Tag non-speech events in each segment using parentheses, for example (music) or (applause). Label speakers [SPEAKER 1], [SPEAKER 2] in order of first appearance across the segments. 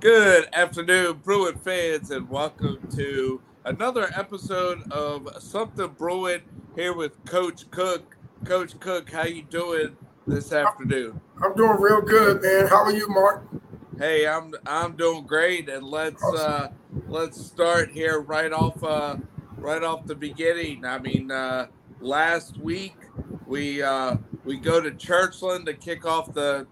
[SPEAKER 1] Good afternoon, Bruin fans, and welcome to another episode of Something Bruin here with Coach Cook. Coach Cook, how you doing this afternoon?
[SPEAKER 2] I'm doing real good, man. How are you, Mark?
[SPEAKER 1] Hey, I'm I'm doing great, and let's uh, let's start here right off uh, right off the beginning. I mean, uh, last week we uh, we go to Churchland to kick off the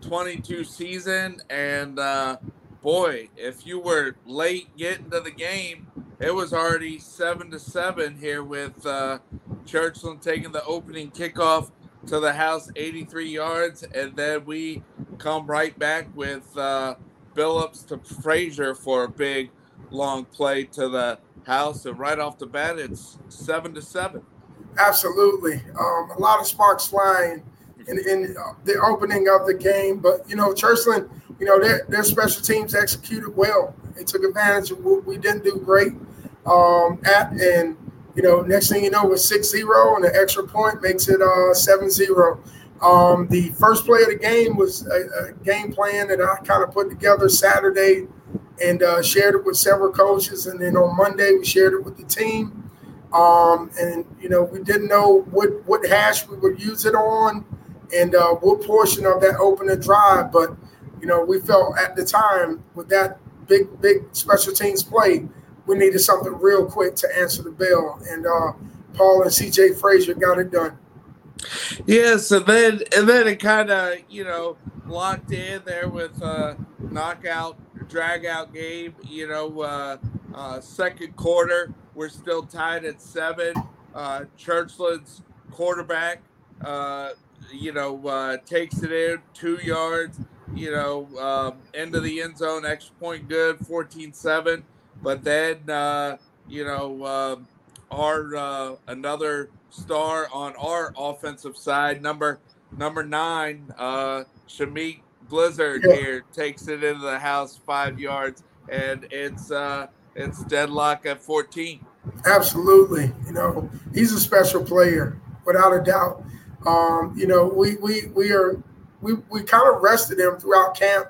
[SPEAKER 1] 2022 season, and uh, boy, if you were late getting to the game, it was already seven to seven here with uh, Churchland taking the opening kickoff to the house, 83 yards, and then we come right back with uh, Billups to Frazier for a big long play to the house, and right off the bat, it's seven to seven.
[SPEAKER 2] Absolutely, um, a lot of sparks flying in, in the opening of the game, but you know, Churchland, you know, their, their special teams executed well. They took advantage of what we didn't do great um, at, and you know, next thing you know, with 6-0 and an extra point makes it uh, 7-0. Um, the first play of the game was a, a game plan that I kind of put together Saturday and uh, shared it with several coaches. And then on Monday, we shared it with the team. Um, and, you know, we didn't know what, what hash we would use it on and uh, what portion of that opener drive. But, you know, we felt at the time with that big, big special teams play, we needed something real quick to answer the bell. And uh, Paul and CJ Frazier got it done.
[SPEAKER 1] Yes, and then and then it kind of you know locked in there with a knockout drag out game. You know, uh, uh, second quarter we're still tied at seven. Uh, Churchland's quarterback, uh, you know, uh, takes it in two yards. You know, um, into the end zone, extra point good, 14-7. But then, uh, you know, um, our uh, another star on our offensive side, number number nine, uh, Shamik Blizzard here takes it into the house five yards, and it's uh, it's deadlock at 14.
[SPEAKER 2] Absolutely, you know he's a special player without a doubt. Um, you know we we we are we we kind of rested him throughout camp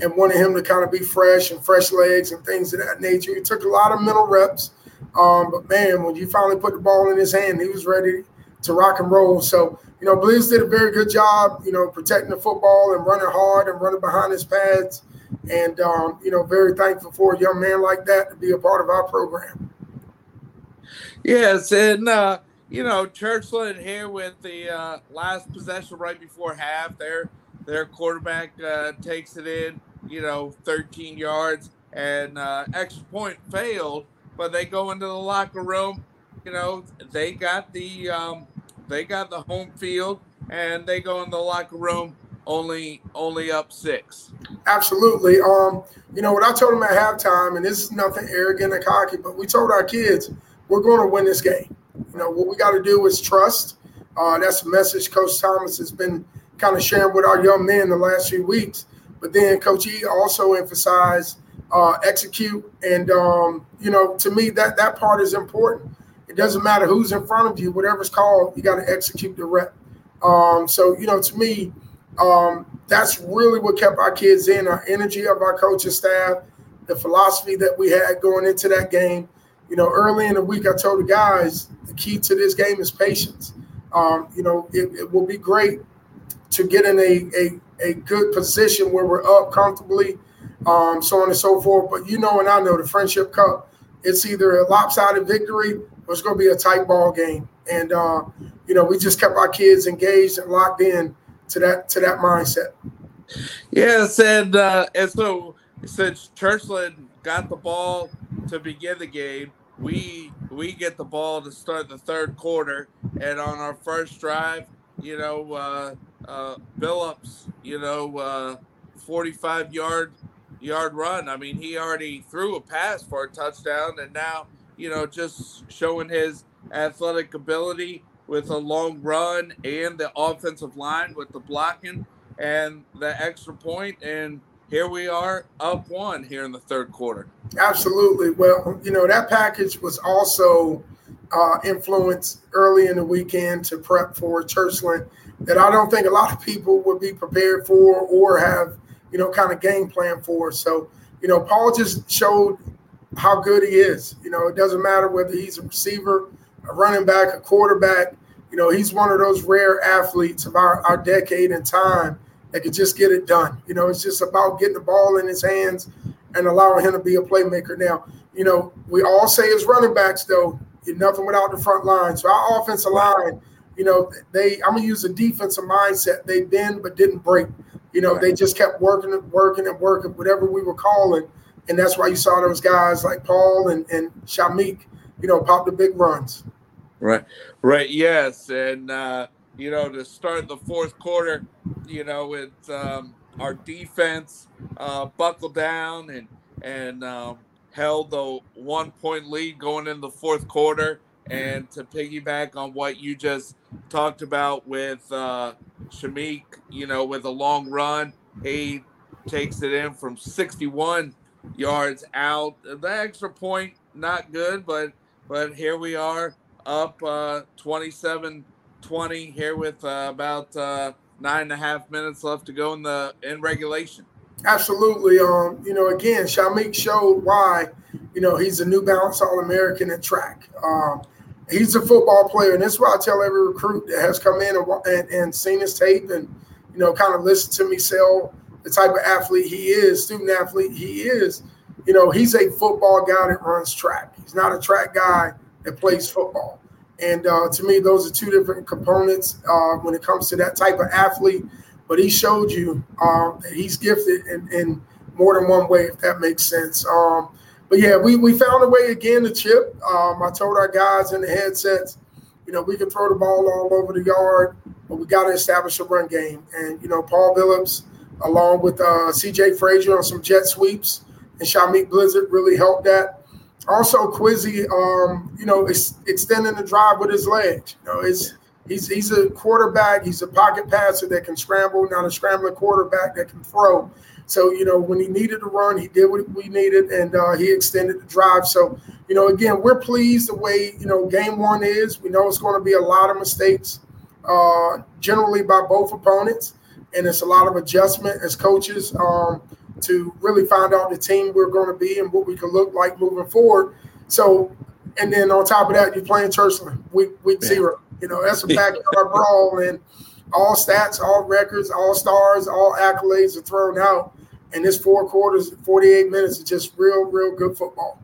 [SPEAKER 2] and wanted him to kind of be fresh and fresh legs and things of that nature. He took a lot of mental reps, um, but man, when you finally put the ball in his hand, he was ready to rock and roll. So, you know, Blizz did a very good job, you know, protecting the football and running hard and running behind his pads. And, um, you know, very thankful for a young man like that to be a part of our program.
[SPEAKER 1] Yes. And, uh, you know, Churchland here with the uh, last possession right before half. Their their quarterback uh, takes it in, you know, 13 yards, and uh, extra point failed. But they go into the locker room. You know, they got the um, they got the home field, and they go in the locker room only only up six.
[SPEAKER 2] Absolutely. Um, you know what I told them at halftime, and this is nothing arrogant or cocky, but we told our kids we're going to win this game. You know what we got to do is trust. Uh, that's a message Coach Thomas has been kind of sharing with our young men the last few weeks. But then Coach E also emphasized uh, execute, and um, you know to me that that part is important. It doesn't matter who's in front of you, whatever's called, you got to execute the rep. Um, so you know to me um, that's really what kept our kids in our energy of our coaching staff, the philosophy that we had going into that game. You know, early in the week, I told the guys the key to this game is patience. Um, you know, it, it, will be great to get in a, a, a good position where we're up comfortably, um, so on and so forth. But you know, and I know the Friendship Cup, it's either a lopsided victory or it's going to be a tight ball game. And, uh, you know, we just kept our kids engaged and locked in to that to that mindset.
[SPEAKER 1] Yes, and uh, and so since Churchland got the ball to begin the game, we we get the ball to start the third quarter, and on our first drive, you know, uh, uh, Billups, you know, uh, 45 yard yard run. I mean, he already threw a pass for a touchdown, and now you know, just showing his athletic ability with a long run and the offensive line with the blocking and the extra point and here we are up one here in the third quarter
[SPEAKER 2] absolutely well you know that package was also uh, influenced early in the weekend to prep for churchland that i don't think a lot of people would be prepared for or have you know, kind of game plan for. So, you know, Paul just showed how good he is. You know, it doesn't matter whether he's a receiver, a running back, a quarterback. You know, he's one of those rare athletes of our, our decade and time that could just get it done. You know, it's just about getting the ball in his hands and allowing him to be a playmaker. Now, you know, we all say as running backs, though, you're nothing without the front line. So our offensive line, you know, they I'm gonna use a defensive mindset. They bend but didn't break. You know, they just kept working and working and working, whatever we were calling. And that's why you saw those guys like Paul and, and Shameik, you know, pop the big runs.
[SPEAKER 1] Right. Right. Yes. And uh, you know, to start the fourth quarter, you know, it's um our defense uh buckled down and and um held the one point lead going in the fourth quarter. And to piggyback on what you just talked about with uh, Shameik, you know, with a long run, he takes it in from 61 yards out. The extra point, not good, but but here we are up uh, 27 20 here with uh, about uh, nine and a half minutes left to go in the in regulation.
[SPEAKER 2] Absolutely. Um, you know, again, Shameik showed why, you know, he's a New Balance All American at track. Um, he's a football player, and that's why I tell every recruit that has come in and, and, and seen his tape and, you know, kind of listened to me sell the type of athlete he is, student athlete he is. You know, he's a football guy that runs track. He's not a track guy that plays football. And uh, to me, those are two different components uh, when it comes to that type of athlete but he showed you um, that he's gifted in, in, more than one way, if that makes sense. Um, but yeah, we, we found a way again to chip. Um, I told our guys in the headsets, you know, we can throw the ball all over the yard, but we got to establish a run game. And, you know, Paul Billups, along with uh, CJ Frazier on some jet sweeps, and Shameik Blizzard really helped that. Also, Quizzy, um, you know, is extending the drive with his legs. You know, it's He's he's a quarterback. He's a pocket passer that can scramble, not a scrambling quarterback that can throw. So you know when he needed to run, he did what we needed, and uh, he extended the drive. So you know again, we're pleased the way you know game one is. We know it's going to be a lot of mistakes, uh, generally by both opponents, and it's a lot of adjustment as coaches um, to really find out the team we're going to be and what we can look like moving forward. So, and then on top of that, you're playing Churchland week week yeah. zero. You know, that's a backyard brawl, and all stats, all records, all stars, all accolades are thrown out. And this four quarters, 48 minutes is just real, real good football.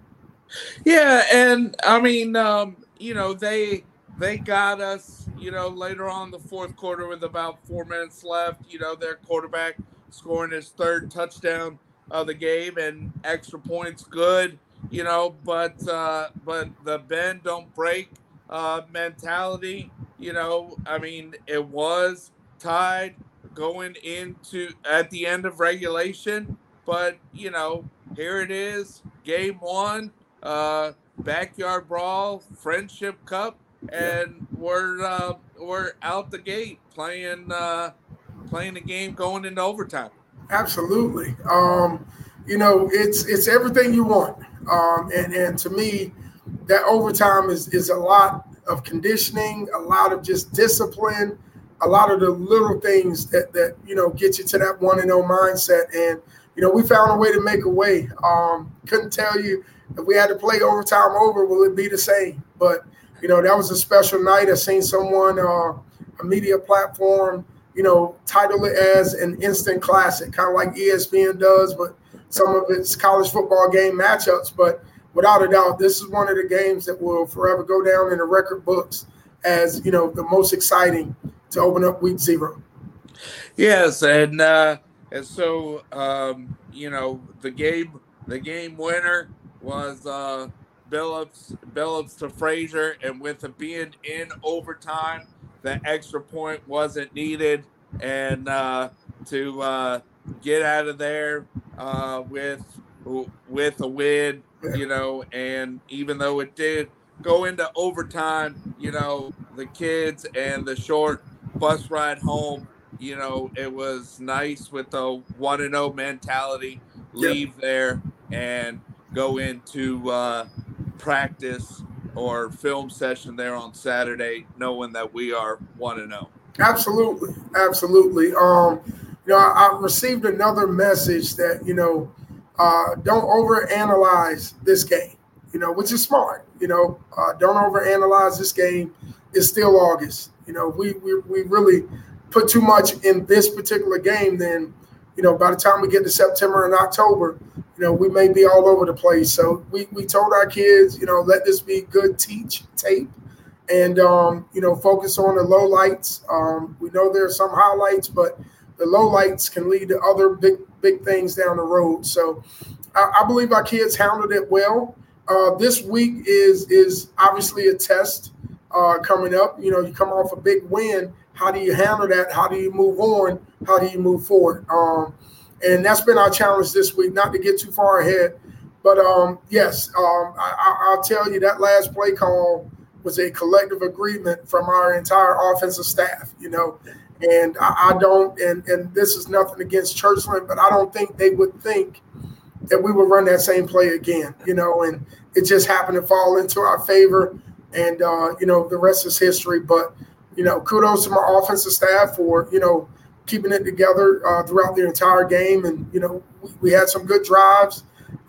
[SPEAKER 1] Yeah, and I mean, um, you know, they they got us, you know, later on the fourth quarter with about four minutes left, you know, their quarterback scoring his third touchdown of the game and extra points good, you know, but uh but the bend don't break uh, mentality. You know, I mean, it was tied going into at the end of regulation, but you know, here it is, game one, uh, backyard brawl, friendship cup, and we're uh, we're out the gate playing uh, playing the game going into overtime.
[SPEAKER 2] Absolutely. Um, you know, it's it's everything you want. Um, and and to me, that overtime is is a lot of conditioning, a lot of just discipline, a lot of the little things that that you know get you to that one and oh mindset. And you know, we found a way to make a way. Um, couldn't tell you if we had to play overtime over, will it be the same? But you know, that was a special night. I seen someone, uh, a media platform, you know, title it as an instant classic, kind of like ESPN does, but some of its college football game matchups. But without a doubt, this is one of the games that will forever go down in the record books as you know the most exciting to open up week zero.
[SPEAKER 1] Yes, and uh, and so um, you know the game the game winner was uh, Billups Billups to Frazier, and with it being in overtime, the extra point wasn't needed, and uh, to uh, get out of there uh, with with a win you know, and even though it did go into overtime, you know, the kids and the short bus ride home, you know, it was nice with the one and zero oh mentality. Leave yep. there and go into uh, practice or film session there on Saturday, knowing that we are one and zero.
[SPEAKER 2] Oh. Absolutely, absolutely. Um, you know, I, I received another message that you know, uh, don't overanalyze this game. You know, which is smart. You know, uh, don't overanalyze this game. It's still August. You know, we we we really put too much in this particular game, then you know, by the time we get to September and October, you know, we may be all over the place. So we, we told our kids, you know, let this be good teach tape and, um, you know, focus on the low lights. Um, we know there are some highlights, but the low lights can lead to other big, big things down the road. So I, I believe our kids handled it well. Uh, this week is is obviously a test uh, coming up. You know, you come off a big win how do you handle that? How do you move on? How do you move forward? Um, and that's been our challenge this week. Not to get too far ahead, but um, yes, um, I, will tell you that last play call was a collective agreement from our entire offensive staff. You know, and I, I don't. And and this is nothing against Churchland, but I don't think they would think that we would run that same play again. You know, and it just happened to fall into our favor, and uh, you know the rest is history. But you know, kudos to my offensive staff for, you know, keeping it together uh, throughout the entire game. And, you know, we, we, had some good drives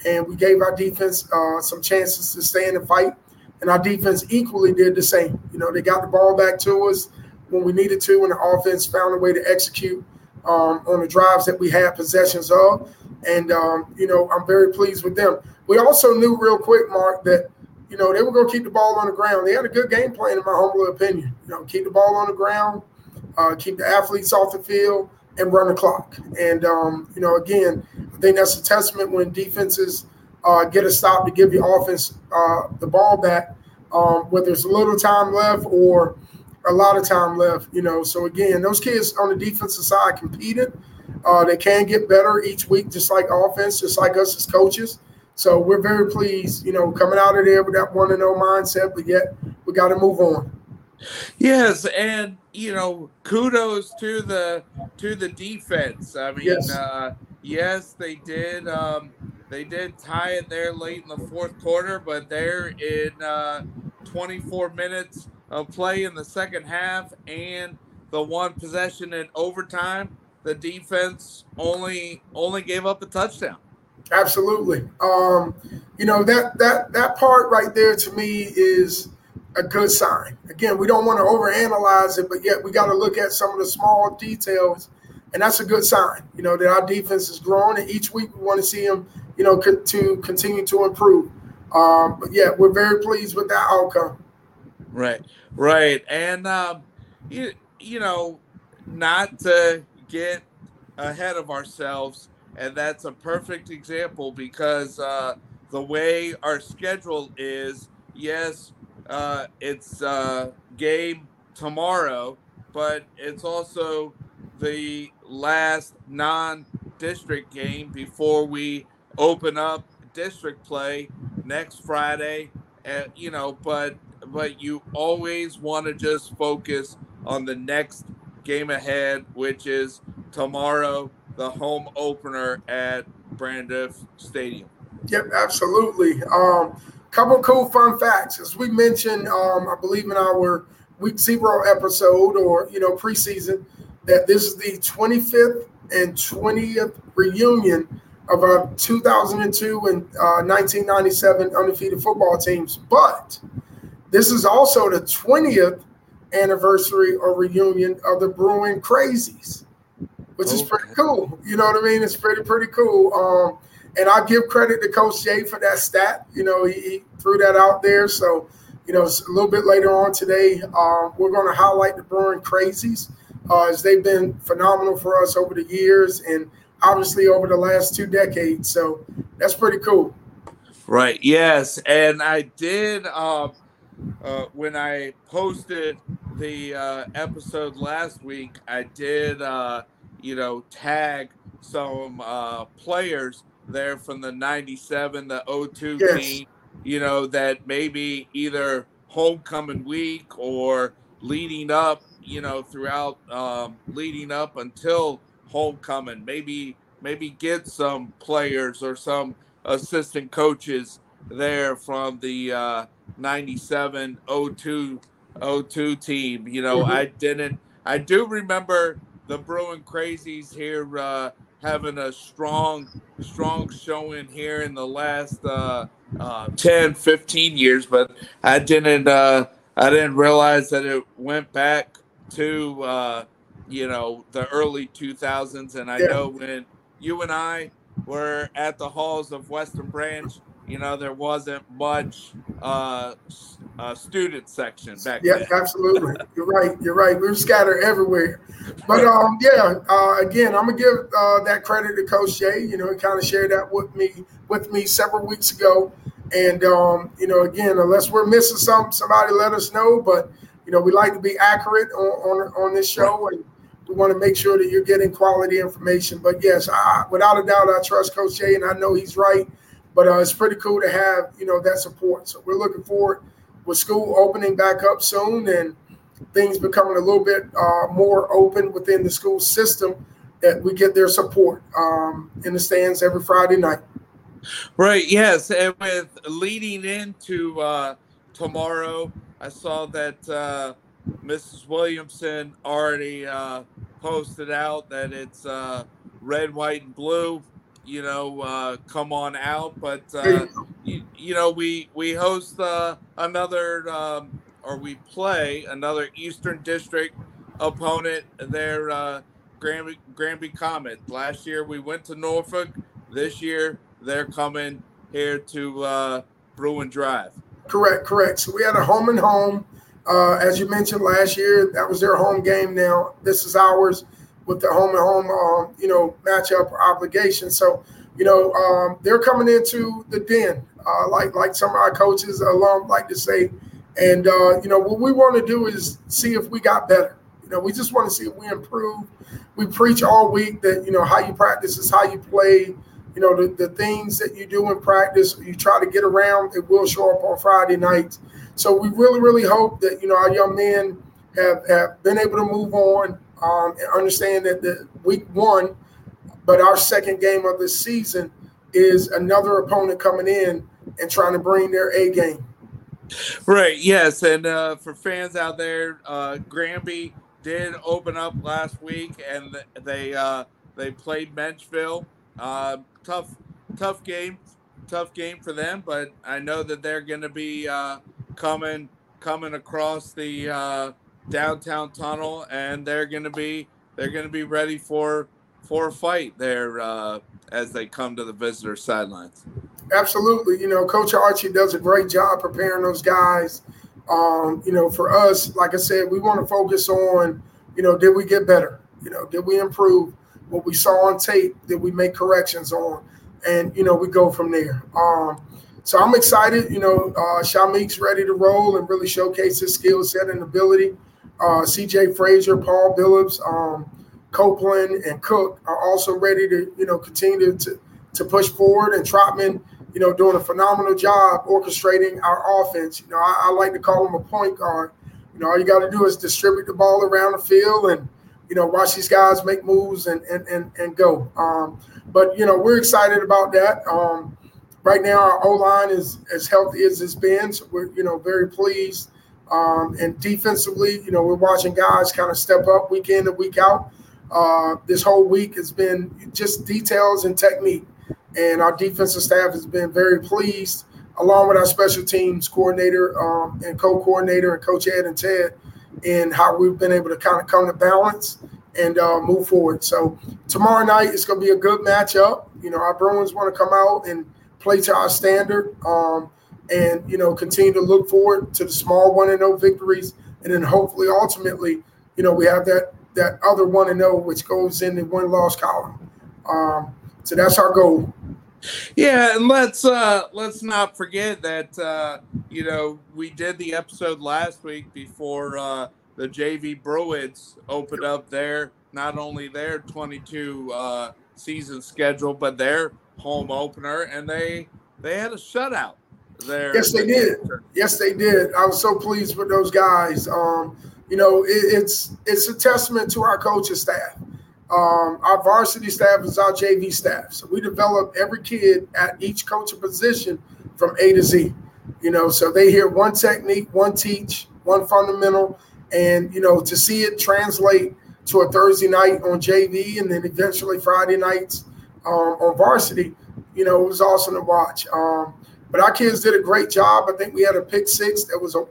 [SPEAKER 2] and we gave our defense uh, some chances to stay in the fight. And our defense equally did the same. You know, they got the ball back to us when we needed to, and the offense found a way to execute um, on the drives that we had possessions of. And, um, you know, I'm very pleased with them. We also knew real quick, Mark, that – you know, they were going to keep the ball on the ground. They had a good game plan, in my humble opinion. You know, keep the ball on the ground, uh, keep the athletes off the field, and run the clock. And, um, you know, again, I think that's a testament when defenses uh, get a stop to give the offense uh, the ball back, um, whether it's a little time left or a lot of time left, you know. So, again, those kids on the defensive side competed. Uh, they can get better each week, just like offense, just like us as coaches. So we're very pleased, you know, coming out of there with that one and no mindset. But yet we got to move on.
[SPEAKER 1] Yes, and you know, kudos to the to the defense. I mean, yes, uh, yes they did. Um, they did tie it there late in the fourth quarter, but they're in uh, 24 minutes of play in the second half, and the one possession in overtime, the defense only only gave up a touchdown.
[SPEAKER 2] Absolutely. Um, you know that that that part right there to me is a good sign. Again, we don't want to overanalyze it, but yet we got to look at some of the small details, and that's a good sign. You know that our defense is growing, and each week we want to see them, you know, co- to continue to improve. Um, but yeah, we're very pleased with that outcome.
[SPEAKER 1] Right, right, and um, you you know, not to get ahead of ourselves and that's a perfect example because uh, the way our schedule is, yes, uh, it's uh, game tomorrow, but it's also the last non-district game before we open up district play next Friday. And you know, but but you always want to just focus on the next game ahead, which is tomorrow the home opener at Brandon Stadium.
[SPEAKER 2] Yep, absolutely. Um, couple cool fun facts. As we mentioned, um, I believe in our week zero episode or you know preseason, that this is the 25th and 20th reunion of our 2002 and uh, 1997 undefeated football teams. But this is also the 20th anniversary or reunion of the Bruin Crazies which is pretty cool. You know what I mean? It's pretty pretty cool. Um, and I give credit to Coach Jay for that stat. You know, he, he threw that out there. So, you know, a little bit later on today, um, we're going to highlight the Bruin Crazies uh, as they've been phenomenal for us over the years and obviously over the last two decades. So that's pretty cool.
[SPEAKER 1] Right. Yes, and I did um, uh, when I posted the uh, episode last week. I did uh, you know, tag some uh, players there from the 97, the 02 yes. team, you know, that maybe either homecoming week or leading up, you know, throughout um, leading up until homecoming, maybe maybe get some players or some assistant coaches there from the uh, 97 02 02 team. You know, mm-hmm. I didn't I do remember the Bruin Crazies here uh, having a strong, strong showing here in the last uh, uh, 10, 15 years, but I didn't, uh, I didn't realize that it went back to, uh, you know, the early 2000s. And I yeah. know when you and I were at the halls of Western Branch, you know, there wasn't much uh, uh, student section back
[SPEAKER 2] yeah,
[SPEAKER 1] then.
[SPEAKER 2] absolutely. (laughs) You're right. You're right. We are scattered everywhere. But um, yeah, uh, again, I'm gonna give uh, that credit to Coach Jay. You know, he kind of shared that with me with me several weeks ago. And um, you know, again, unless we're missing something, somebody let us know. But you know, we like to be accurate on on, on this show, and we want to make sure that you're getting quality information. But yes, I, without a doubt, I trust Coach Jay, and I know he's right. But uh, it's pretty cool to have you know that support. So we're looking forward with school opening back up soon and things becoming a little bit uh, more open within the school system that we get their support um, in the stands every Friday night.
[SPEAKER 1] Right. Yes, and with leading into uh, tomorrow, I saw that uh, Mrs. Williamson already uh, posted out that it's uh, red, white, and blue you know, uh, come on out. But uh, you, you, know, we we host uh, another um, or we play another Eastern District opponent. They're uh, Granby Granby Comet. Last year we went to Norfolk. This year they're coming here to uh, Bruin Drive.
[SPEAKER 2] Correct, correct. So we had a home and home. Uh, as you mentioned last year, that was their home game. Now this is ours with the home and home, um, you know, matchup obligation. So, you know, um, they're coming into the den, uh, like like some of our coaches, alum like to say. And uh, you know, what we want to do is see if we got better. You know, we just want to see if we improve. We preach all week that you know how you practice is how you play. You know, the, the things that you do in practice, you try to get around, it will show up on Friday nights. So we really, really hope that you know our young men have, have been able to move on um, and understand that the week one, but our second game of the season is another opponent coming in and trying to bring their A game.
[SPEAKER 1] Right. Yes, and uh, for fans out there, uh, Granby did open up last week, and they uh, they played Menchville. Uh, tough, tough game, tough game for them. But I know that they're going to be uh, coming coming across the uh, downtown tunnel, and they're going to be they're going to be ready for for a fight there uh, as they come to the visitor sidelines.
[SPEAKER 2] Absolutely, you know, Coach Archie does a great job preparing those guys. Um, you know, for us, like I said, we want to focus on, you know, did we get better? You know, did we improve what we saw on tape? Did we make corrections on? And you know, we go from there. Um, so I'm excited. You know, uh, Shamik's ready to roll and really showcase his skill set and ability uh, C.J. Frazier, Paul Billups, um, Copeland, and Cook are also ready to you know continue to to push forward. And Trotman, you know, doing a phenomenal job orchestrating our offense. You know, I, I like to call him a point guard. You know, all you got to do is distribute the ball around the field and you know watch these guys make moves and and and, and go. Um, but you know, we're excited about that. Um, right now, our O line is as healthy as it's been. So we're you know very pleased um, and defensively, you know, we're watching guys kind of step up week in and week out. Uh, this whole week has been just details and technique. And our defensive staff has been very pleased, along with our special teams coordinator um, and co coordinator and Coach Ed and Ted, in how we've been able to kind of come to balance and uh, move forward. So, tomorrow night it's going to be a good matchup. You know, our Bruins want to come out and play to our standard. Um, and you know continue to look forward to the small one and zero oh victories, and then hopefully ultimately, you know, we have that that other one and zero oh which goes in the one loss column. Um, so that's our goal.
[SPEAKER 1] Yeah, and let's uh let's not forget that uh you know we did the episode last week before uh the JV Bruins opened up their not only their 22 uh season schedule but their home opener and they they had a shutout there.
[SPEAKER 2] Yes, they did. Yes, they did. I was so pleased with those guys. Um, you know, it, it's it's a testament to our coaching staff. Um, our varsity staff is our JV staff. So we develop every kid at each coaching position from A to Z. You know, so they hear one technique, one teach, one fundamental, and you know, to see it translate to a Thursday night on JV and then eventually Friday nights um, on varsity, you know, it was awesome to watch. Um, but our kids did a great job. I think we had a pick six that was a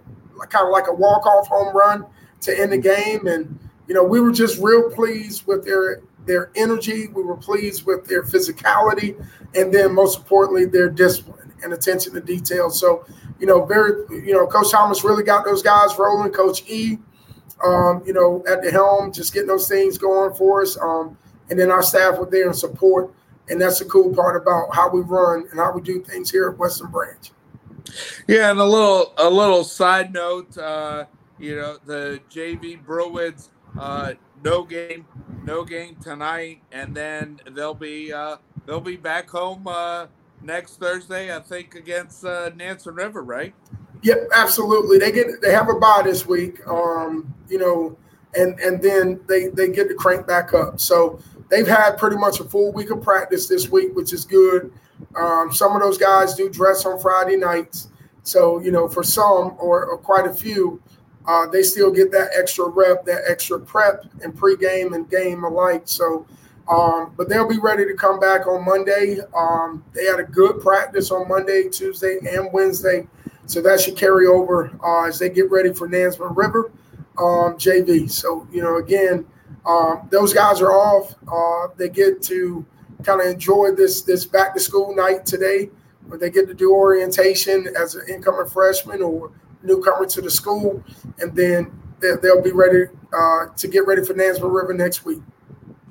[SPEAKER 2] kind of like a walk off home run to end the game, and you know, we were just real pleased with their their energy. We were pleased with their physicality, and then most importantly, their discipline and attention to detail. So, you know, very, you know, Coach Thomas really got those guys rolling. Coach E, um, you know, at the helm, just getting those things going for us. Um, and then our staff were there in support. And that's the cool part about how we run and how we do things here at Western Branch.
[SPEAKER 1] Yeah, and a little a little side note, uh, you know, the JV Bruins uh, no game, no game tonight, and then they'll be uh, they'll be back home uh, next Thursday, I think, against uh, Nansemond River, right?
[SPEAKER 2] Yep, absolutely. They get they have a bye this week, um, you know, and and then they they get to crank back up. So they've had pretty much a full week of practice this week, which is good. Um, some of those guys do dress on Friday nights, so you know, for some or, or quite a few, uh, they still get that extra rep, that extra prep and pregame and game alike. So, um, but they'll be ready to come back on Monday. Um, they had a good practice on Monday, Tuesday, and Wednesday. So that should carry over uh, as they get ready for Nansemond River um, JV. So, you know, again, um, those guys are off. Uh, they get to kind of enjoy this this back to school night today, where they get to do orientation as an incoming freshman or newcomer to the school, and then they'll be ready uh, to get ready for Nansemond River next week.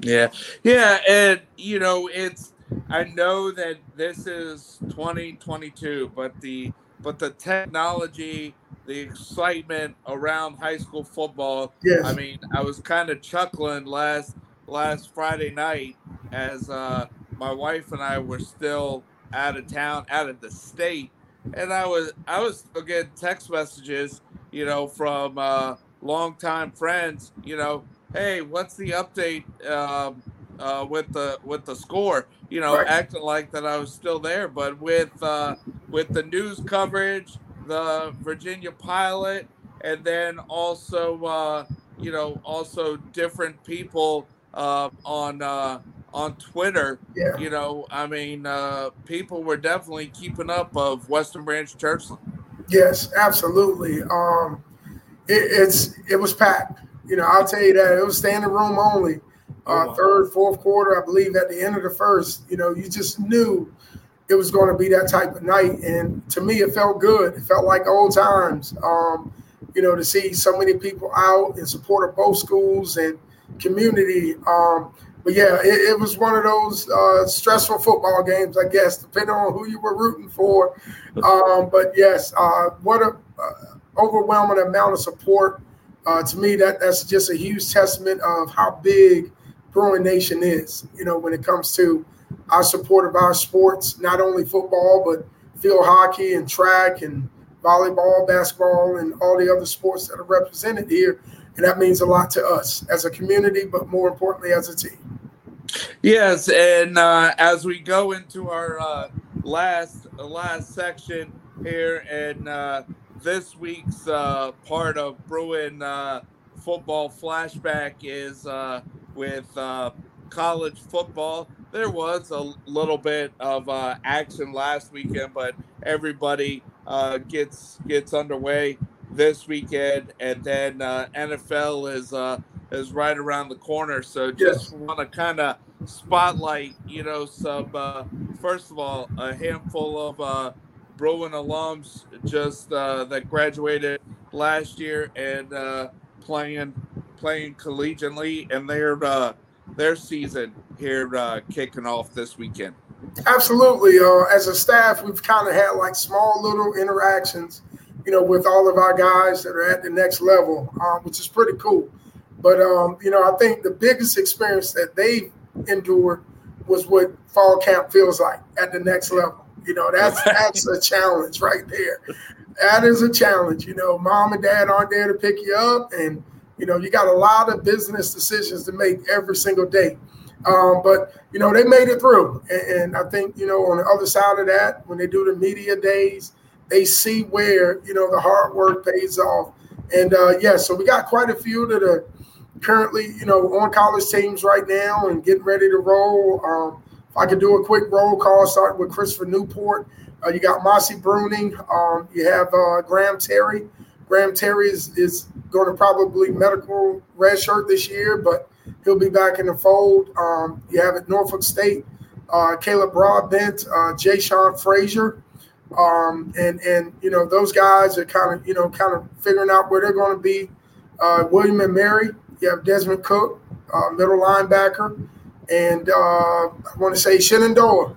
[SPEAKER 1] Yeah, yeah, and you know it's. I know that this is 2022, but the but the technology, the excitement around high school football.
[SPEAKER 2] Yes.
[SPEAKER 1] I mean, I was kind of chuckling last last Friday night as uh, my wife and I were still out of town, out of the state, and I was I was still getting text messages, you know, from uh, longtime friends, you know, hey, what's the update um, uh, with the with the score? You know, right. acting like that I was still there, but with uh, with the news coverage, the Virginian-Pilot, and then also uh, you know also different people uh, on uh, on Twitter,
[SPEAKER 2] yeah.
[SPEAKER 1] you know, I mean, uh, people were definitely keeping up of Western Branch Churchland.
[SPEAKER 2] Yes, absolutely. Um, it, it's it was packed. You know, I'll tell you that it was standing room only. Uh, oh, wow. Third, fourth quarter, I believe, at the end of the first. You know, you just knew it was going to be that type of night, and to me, it felt good. It felt like old times. Um, you know, to see so many people out in support of both schools and community. Um, but yeah, it, it, was one of those uh, stressful football games, I guess, depending on who you were rooting for. Um, but yes, uh, what a uh, overwhelming amount of support. Uh, to me, that that's just a huge testament of how big Bruin Nation is. You know, when it comes to our support of our sports, not only football but field hockey and track and volleyball, basketball, and all the other sports that are represented here. And that means a lot to us as a community, but more importantly, as a team.
[SPEAKER 1] Yes, and uh, as we go into our uh, last last section here, and uh, this week's uh, part of Bruin uh, football flashback is uh, with college football. There was a little bit of action last weekend, but everybody gets gets underway this weekend, and then NFL is is right around the corner. So just yes. want to kind of spotlight, you know, some uh, first of all a handful of uh, Bruin alums just uh, that graduated last year and uh, playing playing collegiately, and their uh, their season here uh, kicking off this weekend.
[SPEAKER 2] Absolutely. Uh, as a staff, we've kind of had like small little interactions you know, with all of our guys that are at the next level, um, which is pretty cool. But um, you know, I think the biggest experience that they endured was what fall camp feels like at the next level. You know, that's (laughs) that's a challenge right there. That is a challenge. You know, mom and dad aren't there to pick you up, and you know, you got a lot of business decisions to make every single day. Um, but you know, they made it through, and, and I think you know on the other side of that, when they do the media days they see where you know the hard work pays off. And uh, yeah, so we got quite a few that are currently, you know, on college teams right now and getting ready to roll. Um, if I could do a quick roll call, starting with Christopher Newport. Uh, you got Mossy Bruning. Um, you have uh, Graham Terry. Graham Terry is, is going to probably medical redshirt this year, but he'll be back in the fold. Um, you have at Norfolk State, uh, Caleb Broadbent, uh, Jay Sean Frazier. Um, and and you know those guys are kind of you know kind of figuring out where they're going to be. Uh, William and Mary, you have Desmond Cook, uh, middle linebacker, and uh, I want to say Shenandoah.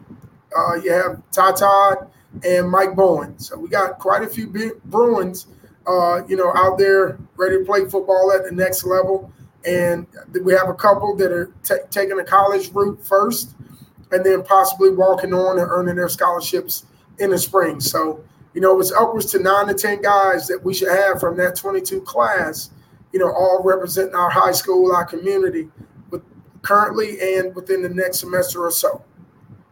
[SPEAKER 2] Uh, you have Tata and Mike Bowen. So we got quite a few Bruins, uh, you know, out there ready to play football at the next level. And we have a couple that are t- taking a college route first, and then possibly walking on and earning their scholarships in the spring. So, you know, it's upwards to nine to 10 guys that we should have from that 22 class, you know, all representing our high school, our community, with currently and within the next semester or so.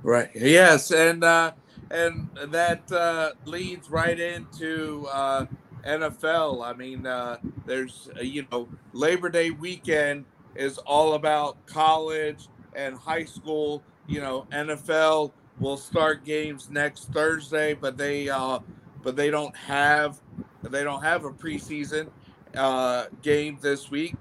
[SPEAKER 1] Right. Yes. And, uh, and that uh, leads right into uh, NFL. I mean, uh, there's, uh, you know, Labor Day weekend is all about college and high school. You know, NFL will start games next Thursday, but they uh, but they don't have they don't have a preseason uh, game this week,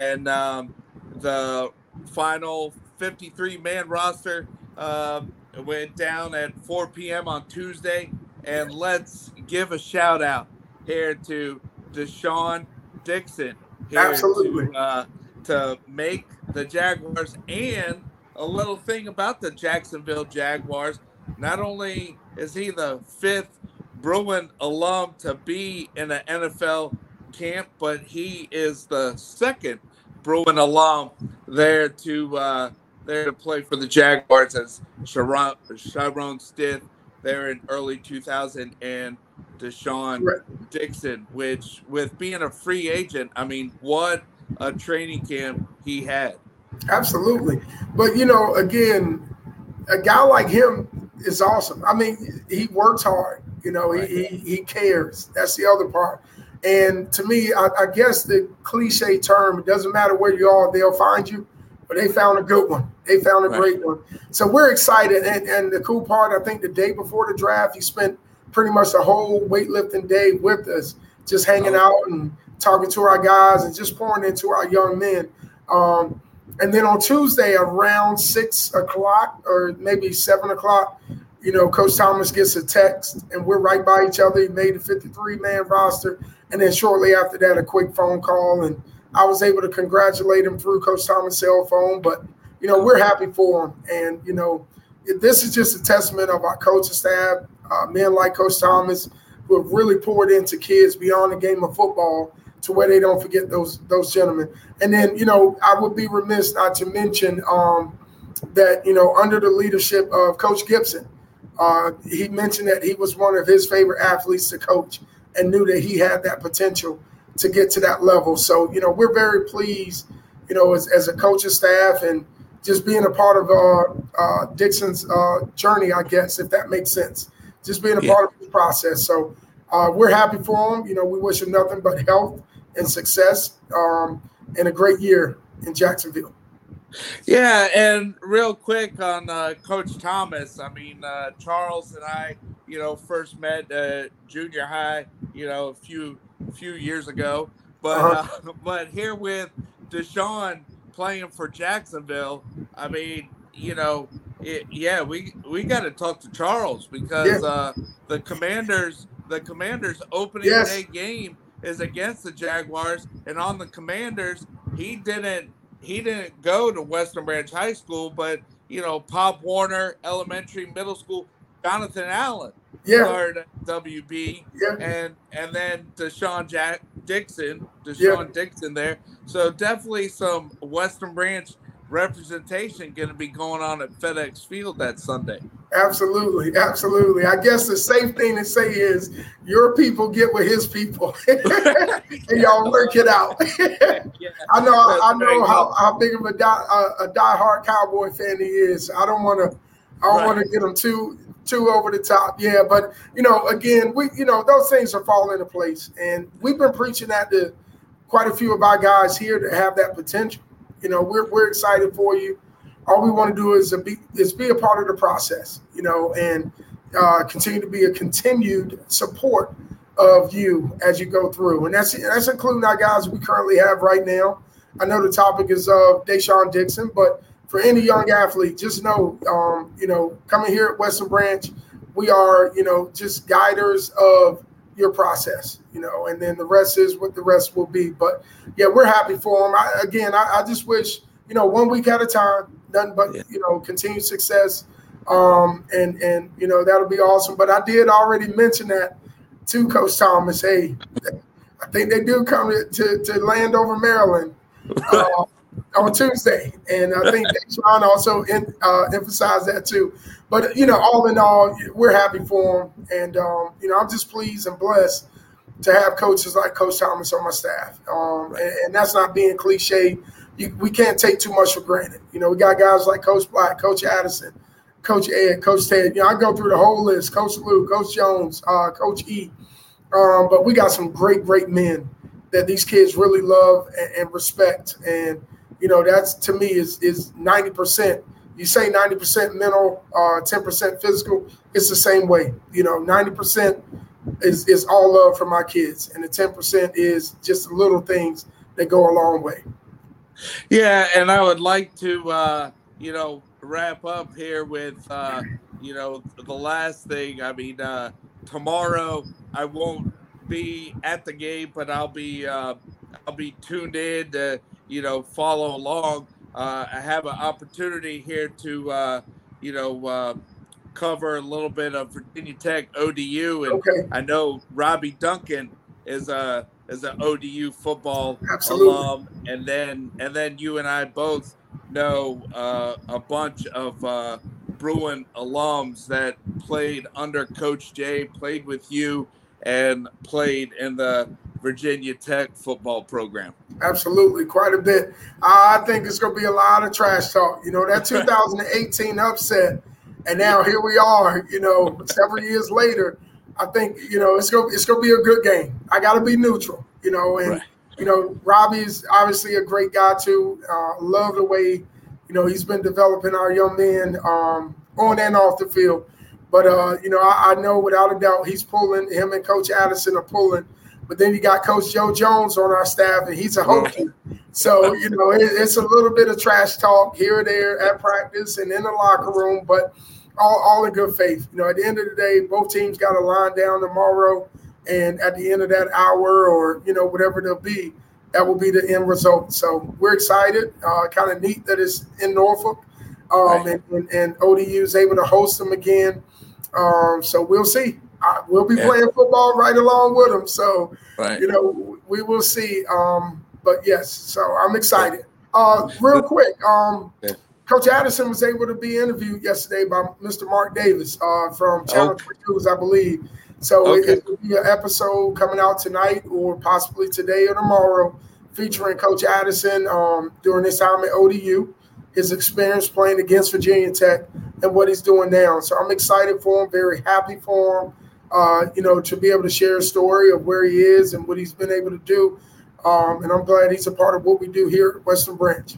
[SPEAKER 1] and um, the final 53 man roster um, went down at 4 p.m. on Tuesday. And let's give a shout out here to Deshaun Dixon.
[SPEAKER 2] Absolutely.
[SPEAKER 1] To, uh, to make the Jaguars and a little thing about the Jacksonville Jaguars. Not only is he the fifth Bruin alum to be in an NFL camp, but he is the second Bruin alum there to uh, there to play for the Jaguars as Shyrone, Shyrone Stith there in early 2000 and Deshaun right. Dixon, which with being a free agent, I mean, what a training camp he had.
[SPEAKER 2] Absolutely. But, you know, again, a guy like him is awesome. I mean, he works hard. You know, he, he, he cares. That's the other part. And to me, I, I guess the cliche term, it doesn't matter where you are, they'll find you but they found a good one. They found a right. great one. So we're excited. And, and the cool part, I think the day before the draft, he spent pretty much the whole weightlifting day with us, just hanging oh. out and talking to our guys and just pouring into our young men. Um, and then on Tuesday, around six o'clock or maybe seven o'clock, you know, Coach Thomas gets a text and we're right by each other. He made a 53 man roster. And then shortly after that, a quick phone call and – I was able to congratulate him through Coach Thomas' cell phone. But you know, we're happy for him, and you know, this is just a testament of our coaching staff, uh, men like Coach Thomas, who have really poured into kids beyond the game of football to where they don't forget those those gentlemen. And then, you know, I would be remiss not to mention um, that you know, under the leadership of Coach Gibson, uh, he mentioned that he was one of his favorite athletes to coach and knew that he had that potential to get to that level. So, you know, we're very pleased, you know, as, as a coaching staff and just being a part of uh, uh, Dixon's uh, journey, I guess, if that makes sense. Just being a yeah. part of the process. So uh, we're happy for him. You know, we wish him nothing but health and success um, and a great year in Jacksonville.
[SPEAKER 1] Yeah, and real quick on uh, Coach Thomas. I mean, uh, Charles and I, you know, first met uh, junior high, you know, a few few years ago. But uh-huh. uh, (laughs) but here with Deshaun playing for Jacksonville, I mean, you know, it, yeah, we we got to talk to Charles because yeah. uh, the Commanders the Commanders opening yes. day game is against the Jaguars, and on the Commanders, he didn't he didn't go to Western Branch High School, but you know, Pop Warner Elementary, Middle School, Jonathan Allen yeah. started WB, yeah. and and then Deshaun Jack Dixon, Deshaun yeah. Dixon there. So definitely some Western Branch representation going to be going on at FedEx Field that Sunday.
[SPEAKER 2] Absolutely, absolutely. I guess the safe thing to say is your people get with his people, (laughs) and y'all work it out. (laughs) I know, I know how, how big of a die, a, a diehard Cowboy fan he is. I don't want to, I don't right. want to get him too too over the top. Yeah, but you know, again, we you know those things are falling into place, and we've been preaching that to quite a few of our guys here that have that potential. You know, we're we're excited for you. All we want to do is be is be a part of the process. You know, and uh, continue to be a continued support of you as you go through, and that's that's including our guys we currently have right now. I know the topic is of uh, Deshaun Dixon, but for any young athlete, just know, um, you know, coming here at Western Branch, we are, you know, just guiders of your process, you know, and then the rest is what the rest will be. But yeah, we're happy for them. I, again, I, I, just wish, you know, one week at a time, nothing but, yeah. you know, continued success. Um, and, and, you know, that'll be awesome. But I did already mention that to Coach Thomas. Hey, I think they do come to, to, to Landover, Maryland. (laughs) Uh, on Tuesday, and I think Sean also in, uh, emphasized that too. But you know, all in all, we're happy for him, and um, you know, I'm just pleased and blessed to have coaches like Coach Thomas on my staff. Um, and, and, that's not being cliche. You, we can't take too much for granted. You know, we got guys like Coach Black, Coach Addison, Coach Ed, Coach Ted. You know, I go through the whole list. Coach Lou, Coach Jones, uh, Coach E. Um, but we got some great, great men that these kids really love and, and respect. And you know, that's to me is is 90%. You say 90% mental, uh, 10% physical, it's the same way. You know, 90% is, is all love for my kids, and the 10% is just little things that go a long way.
[SPEAKER 1] Yeah, and I would like to, uh, you know, wrap up here with, uh, you know, the last thing. I mean, uh, tomorrow I won't be at the game, but I'll be uh, I'll be tuned in to you know, follow along. Uh, I have an opportunity here to, uh, you know, uh, cover a little bit of Virginia Tech ODU, and okay. I know Robbie Duncan is a is an ODU football
[SPEAKER 2] Absolutely.
[SPEAKER 1] alum, and then and then you and I both know uh, a bunch of uh, Bruin alums that played under Coach Jay, played with you, and played in the Virginia Tech football program.
[SPEAKER 2] Absolutely, quite a bit. I think it's going to be a lot of trash talk. You know, that (laughs) 2018 upset, and now here we are. You know, several years later. I think you know it's going it's going to be a good game. I got to be neutral. You know, and right. you know Robbie's obviously a great guy too. Uh, love the way you know he's been developing our young men um, on and off the field. But uh, you know, I, I, know without a doubt he's pulling. Him and Coach Addison are pulling but then you got Coach Joe Jones on our staff, and he's a Hokie. So, you know, it, it's a little bit of trash talk here or there at practice and in the locker room, but all, all in good faith. You know, at the end of the day, both teams got a line down tomorrow. And at the end of that hour or, you know, whatever it'll be, that will be the end result. So we're excited. Uh, kind of neat that it's in Norfolk. Um, right. and, and, and, ODU is able to host them again. Um, so we'll see. I, we'll be yeah. playing football right along with them. So, right. you know, we will see. Um, but yes, so I'm excited. Uh, real quick, um, yeah. Coach Addison was able to be interviewed yesterday by Mr. Mark Davis uh, from Channel okay. News, I believe. So okay. it, will be an episode coming out tonight or possibly today or tomorrow featuring Coach Addison um, during his time at ODU, his experience playing against Virginia Tech, and what he's doing now. So I'm excited for him, very happy for him uh, you know, to be able to share a story of where he is and what he's been able to do. Um, and I'm glad he's a part of what we do here at Western Branch.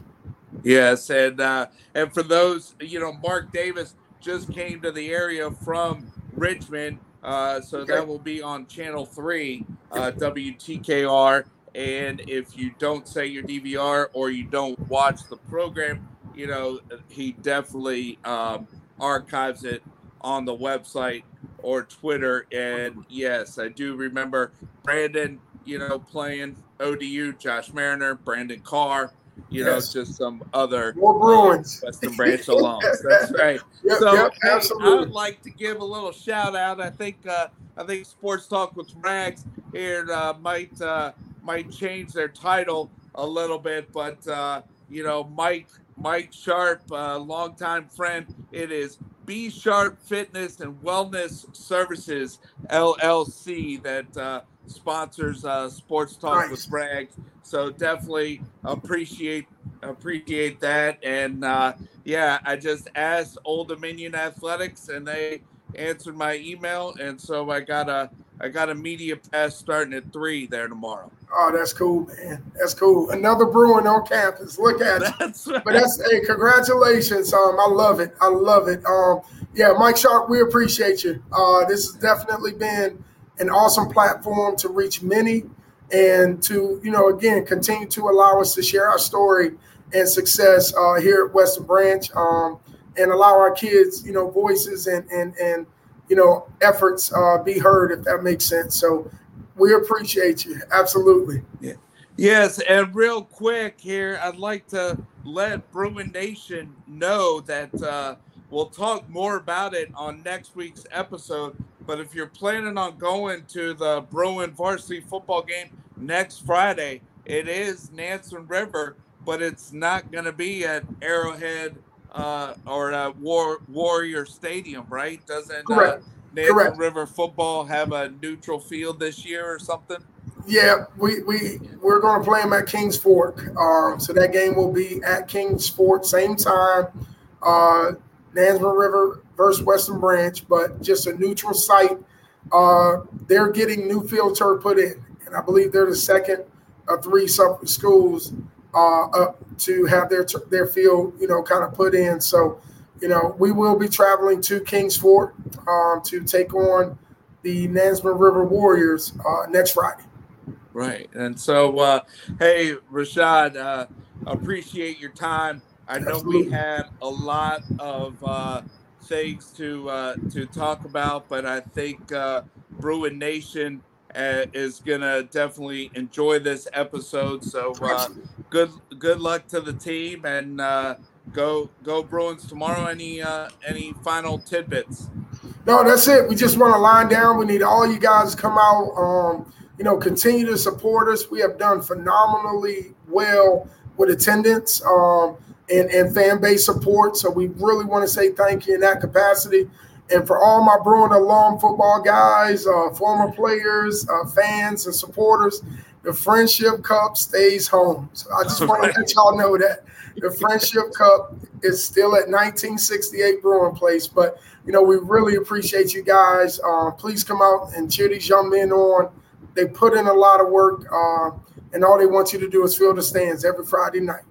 [SPEAKER 1] Yes, and uh, and for those, you know, Mark Davis just came to the area from Richmond, uh, so okay. that will be on Channel Three, uh, WTKR. And if you don't say your DVR or you don't watch the program, you know, he definitely um, archives it on the website or Twitter. And yes, I do remember Brandon, you know, playing ODU, Josh Mariner, Brandon Carr, you yes. know, just some other
[SPEAKER 2] more Bruins,
[SPEAKER 1] Western Branch alums. (laughs) That's right. Yep, so yep, I would like to give a little shout out. I think uh, I think Sports Talk with Rags here uh, might uh, might change their title a little bit, but uh, you know, Mike Mike Sharp, uh, longtime friend. It is B Sharp Fitness and Wellness Services LLC that uh, sponsors uh, Sports Talk nice. with Rags. So definitely appreciate appreciate that. And uh, yeah, I just asked Old Dominion Athletics, and they answered my email, and so I got a I got a media pass starting at three there tomorrow.
[SPEAKER 2] Oh, that's cool, man. That's cool. Another Bruin on campus. Look at it. That's right. But that's hey, congratulations. Um, I love it. I love it. Um, yeah, Mike Sharp, we appreciate you. Uh, this has definitely been an awesome platform to reach many and to, you know, again, continue to allow us to share our story and success uh, here at Western Branch um, and allow our kids, you know, voices and and and you know, efforts uh, be heard, if that makes sense. So we appreciate you. Absolutely.
[SPEAKER 1] Yeah. Yes, and real quick here, I'd like to let Bruin Nation know that uh, we'll talk more about it on next week's episode. But if you're planning on going to the Bruin varsity football game next Friday, it is Nansemond River, but it's not going to be at Arrowhead uh, or uh, War Warrior Stadium, right? Doesn't uh, Nansemond Correct. River football have a neutral field this year or something?
[SPEAKER 2] Yeah, we we we're going to play them at Kings Fork. Um, so that game will be at Kings Fork, same time. Uh, Nansemond River versus Western Branch, but just a neutral site. Uh, they're getting new field turf put in, and I believe they're the second of three schools uh, up to have their their field, you know, kind of put in. So, you know, we will be traveling to Kings Fork um, to take on the Nansemond River Warriors uh, next Friday.
[SPEAKER 1] Right, and so, uh, hey, Rashad, uh, appreciate your time. I know Absolutely. we had a lot of uh, things to uh, to talk about, but I think uh, Bruin Nation uh, is gonna definitely enjoy this episode. So uh, good good luck to the team and uh, go go Bruins tomorrow. Any uh, any final tidbits?
[SPEAKER 2] No, that's it. We just want to line down. We need all you guys to come out. Um, you know, continue to support us. We have done phenomenally well with attendance um, and, and fan base support. So we really want to say thank you in that capacity. And for all my Bruin alum football guys, uh, former players, uh, fans, and supporters, the Friendship Cup stays home. So I just want to let y'all know that the Friendship Cup is still at 1968 Bruin Place. But, you know, we really appreciate you guys. Uh, please come out and cheer these young men on. They put in a lot of work, uh, and all they want you to do is fill the stands every Friday night.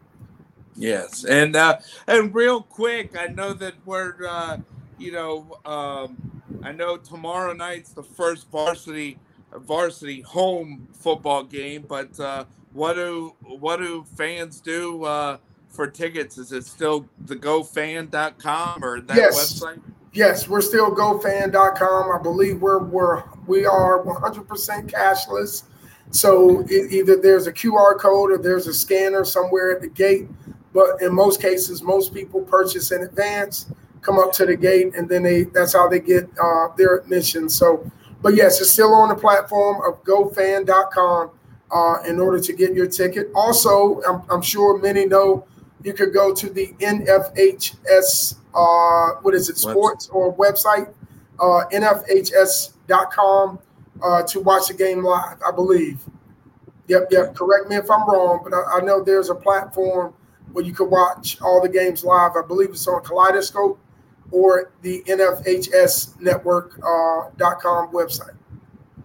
[SPEAKER 1] Yes, and uh, and real quick, I know that we're uh, you know, um, I know tomorrow night's the first varsity varsity home football game, but uh, what do what do fans do uh, for tickets? Is it still the gofan.com or that yes. website?
[SPEAKER 2] Yes, we're still gofan.com. I believe we're we're we are 100% cashless. So it, either there's a QR code or there's a scanner somewhere at the gate. But in most cases, most people purchase in advance come up to the gate, and then they that's how they get uh, their admission. So, but yes, it's still on the platform of GoFan.com uh, in order to get your ticket. Also, I'm, I'm, sure many know you could go to the NFHS uh, what is it sports or website uh, NFHS.com uh, to watch the game live. I believe. Yep, yep. Correct me if I'm wrong, but I, I know there's a platform where you can watch all the games live. I believe it's on Kaleidoscope or the NFHS network.com uh, website.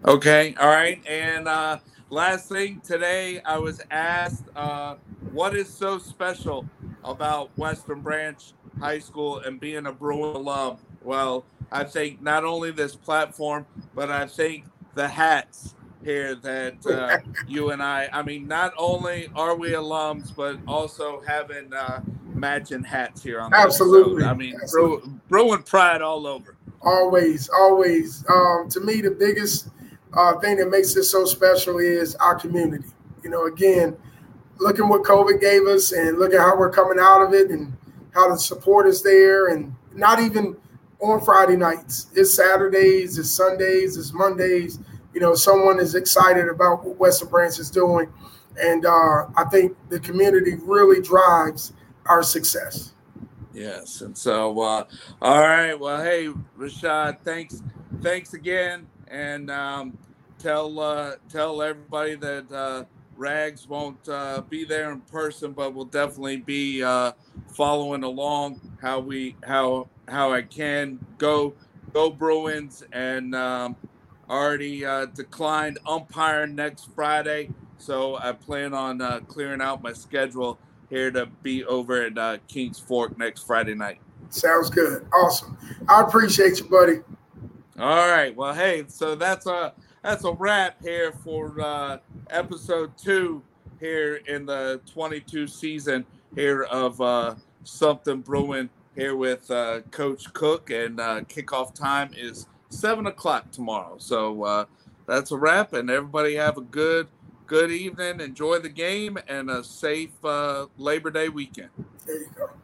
[SPEAKER 1] Okay. All right. And uh, last thing today, I was asked uh, what is so special about Western Branch High School and being a Bruin alum? Well, I think not only this platform, but I think the hats here that (laughs) uh, you and I, I mean, not only are we alums, but also having uh, matching hats here on the
[SPEAKER 2] Absolutely.
[SPEAKER 1] Episode. I mean, Absolutely. Bruin pride all over.
[SPEAKER 2] Always, always. Um, to me, the biggest uh, thing that makes this so special is our community. You know, again, looking what COVID gave us and look at how we're coming out of it and how the support is there and not even on Friday nights. It's Saturdays, it's Sundays, it's Mondays. You know, someone is excited about what Western Branch is doing. And uh, I think the community really drives our success.
[SPEAKER 1] Yes, and so uh, all right. Well, hey, Rashad, thanks, thanks again, and um, tell uh, tell everybody that uh, Rags won't uh, be there in person, but we'll definitely be uh, following along how we how how I can go go Bruins, and um, already uh, declined umpire next Friday. So I plan on uh, clearing out my schedule here to be over at uh, Kings Fork next Friday night.
[SPEAKER 2] Sounds good. Awesome. I appreciate you, buddy.
[SPEAKER 1] All right. Well, hey, so that's a that's a wrap here for uh, episode two here in the 22 season here of uh, something brewing here with uh, Coach Cook, and uh, kickoff time is seven o'clock tomorrow. So uh, that's a wrap, and everybody have a good good evening. Enjoy the game and a safe uh, Labor Day weekend.
[SPEAKER 2] There you go.